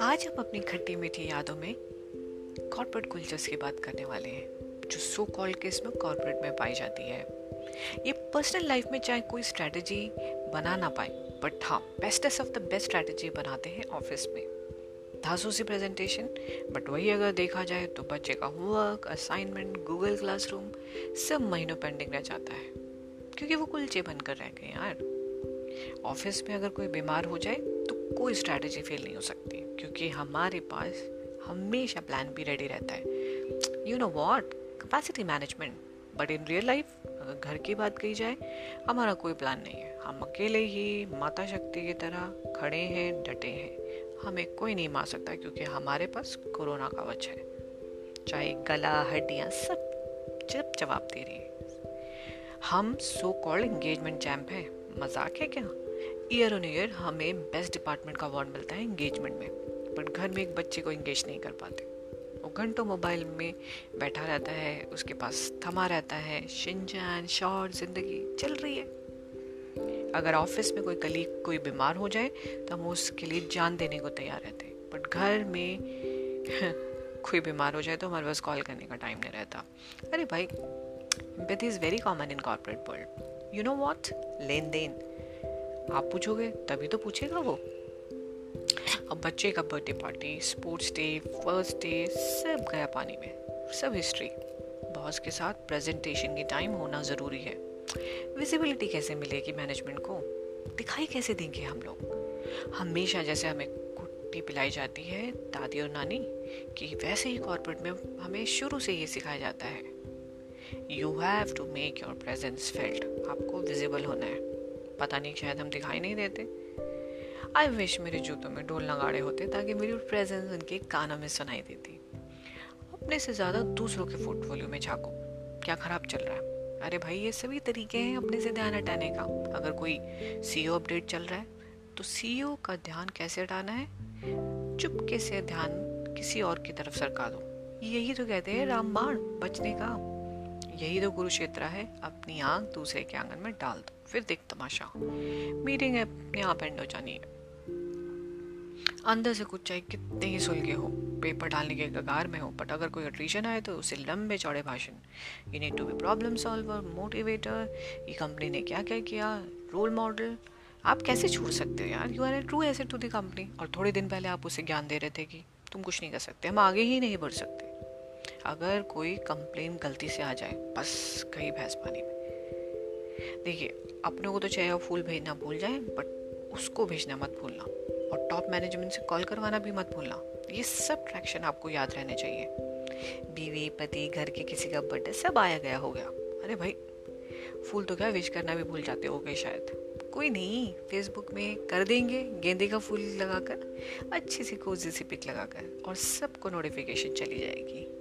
आज हम अपनी खट्टी मीठी यादों में कॉर्पोरेट कुलचर्स की बात करने वाले हैं, जो सो कॉल केस में कॉर्पोरेट में पाई जाती है। ये पर्सनल लाइफ में चाहे कोई स्ट्रैटेजी बना ना पाए बट हाँ bestest of the best strategy बनाते हैं ऑफ़िस में। धासू सी प्रेजेंटेशन बट वही अगर देखा जाए तो बच्चे का होमवर्क असाइनमेंट गूगल क्लासरूम सब महीनों पेंडिंग रह जाता है। क्योंकि वो कुलचे बनकर रह गए यार। ऑफ़िस में अगर कोई बीमार हो जाए तो कोई स्ट्रैटेजी फेल नहीं हो सकती, क्योंकि हमारे पास हमेशा प्लान भी रेडी रहता है। You know what capacity management but in real life अगर घर की बात कही जाए, हमारा कोई प्लान नहीं है। हम अकेले ही, माता शक्ति की तरह खड़े हैं, डटे हैं। हमें कोई नहीं मार सकता, क्योंकि हमारे पास कोरोना का वच है। चाहे गला, हड्डियाँ सब जब जवाब दे रही है। हम सो कॉल्ड एंगेजमेंट चैम्प हैं। मज़ाक है क्या? ईयर ऑन ईयर हमें बेस्ट डिपार्टमेंट का अवार्ड मिलता है इंगेजमेंट में बट घर में एक बच्चे को इंगेज नहीं कर पाते। वो घंटों मोबाइल में बैठा रहता है, उसके पास थमा रहता है शिनजान शॉर्ट ज़िंदगी चल रही है। अगर ऑफ़िस में कोई कलीग कोई बीमार हो जाए तो हम उसके लिए जान देने को तैयार रहते हैं। बट घर में कोई बीमार हो जाए तो हमारे पास कॉल करने का टाइम नहीं रहता। अरे भाई empathy is very common in corporate world you know what लेन देन आप पूछोगे, तभी तो पूछेगा वो। अब बच्चे का birthday party sports day first day सब गया पानी में। सब हिस्ट्री बॉस के साथ प्रेजेंटेशन की टाइम होना ज़रूरी है। विजिबिलिटी कैसे मिलेगी मैनेजमेंट को? दिखाई कैसे देंगे हम लोग? हमेशा जैसे हमें कुट्टी पिलाई जाती है, दादी और नानी, कि वैसे ही कॉर्पोरेट में हमें शुरू से ये सिखाया जाता है। You have to make your presence felt आपको विजिबल होना है। पता नहीं, शायद हम दिखाई नहीं देते। आई विश मेरे जूतों में डोल नगाड़े होते ताकि मेरी प्रेजेंस उनके कानों में सुनाई देती। अपने से ज़्यादा दूसरों के पोर्टफोलियो में झाँको। क्या खराब चल रहा है? अरे भाई, ये सभी तरीके हैं अपने से ध्यान हटाने का। अगर कोई सीईओ अपडेट चल रहा है तो सीईओ का ध्यान कैसे हटाना है? चुपके से ध्यान किसी और की तरफ़ सरका दो। यही तो कहते हैं रामबाण, बचने का। यही तो कुरुक्षेत्र है। अपनी आँख दूसरे के आँगन में डाल दो, फिर देख तमाशा। मीटिंग अपने आप एंड हो जानी है। अंदर से कुछ चाहे कितने ही सुलगे हो, पेपर डालने के कगार में हो बट अगर कोई एट्रीशन आए तो उसे लंबे चौड़े भाषण। You need to be problem solver motivator ये कंपनी ने क्या क्या किया? रोल मॉडल आप कैसे छोड़ सकते हो यार? You are a true asset to the company और थोड़े दिन पहले आप उसे ज्ञान दे रहे थे कि तुम कुछ नहीं कर सकते, हम आगे ही नहीं बढ़ सकते। अगर कोई कंप्लेन गलती से आ जाए, बस कहीं भैंस पानी में। देखिए, अपने को तो चाहे फूल भेजना भूल जाए बट उसको भेजना मत भूलना। और टॉप मैनेजमेंट से कॉल करवाना भी मत भूलना। ये सब ट्रैक्शन आपको याद रहने चाहिए। बीवी, पति, घर के किसी का बर्थडे सब आया गया हो गया। अरे भाई, फूल तो क्या विश करना भी भूल जाते हो गए शायद। कोई नहीं फेसबुक में कर देंगे गेंदे का फूल लगाकर, अच्छी सी कोजी सी पिक लगाकर, और सबको नोटिफिकेशन चली जाएगी।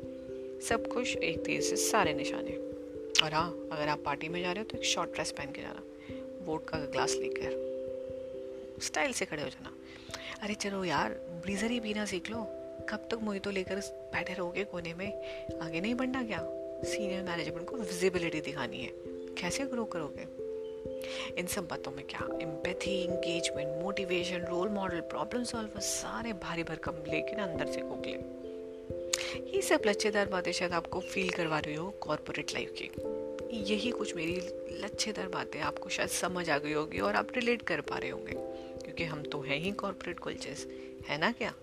सब कुछ एक तीर से सारे निशाने। और हाँ अगर आप पार्टी में जा रहे हो तो एक शॉर्ट ड्रेस पहन के जाना। वोट का ग्लास लेकर। स्टाइल से खड़े हो जाना। अरे चलो यार, ब्रीजर ही पीना सीख लो। कब तक मोहितो लेकर बैठे रहोगे कोने में? आगे नहीं बढ़ना क्या? सीनियर मैनेजमेंट को विजिबिलिटी दिखानी है। कैसे ग्रो करोगे? इन सब बातों में क्या? Empathy engagement motivation role model problem solver सारे भारी भरकम लेकिन अंदर से खोखले। ये सब लच्छेदार बातें शायद आपको फील करवा रही हो कॉरपोरेट लाइफ की। यही कुछ मेरी लच्छेदार बातें आपको शायद समझ आ गई होगी और आप रिलेट कर पा रहे होंगे। क्योंकि हम तो हैं ही कॉरपोरेट कल्चर्स है ना क्या?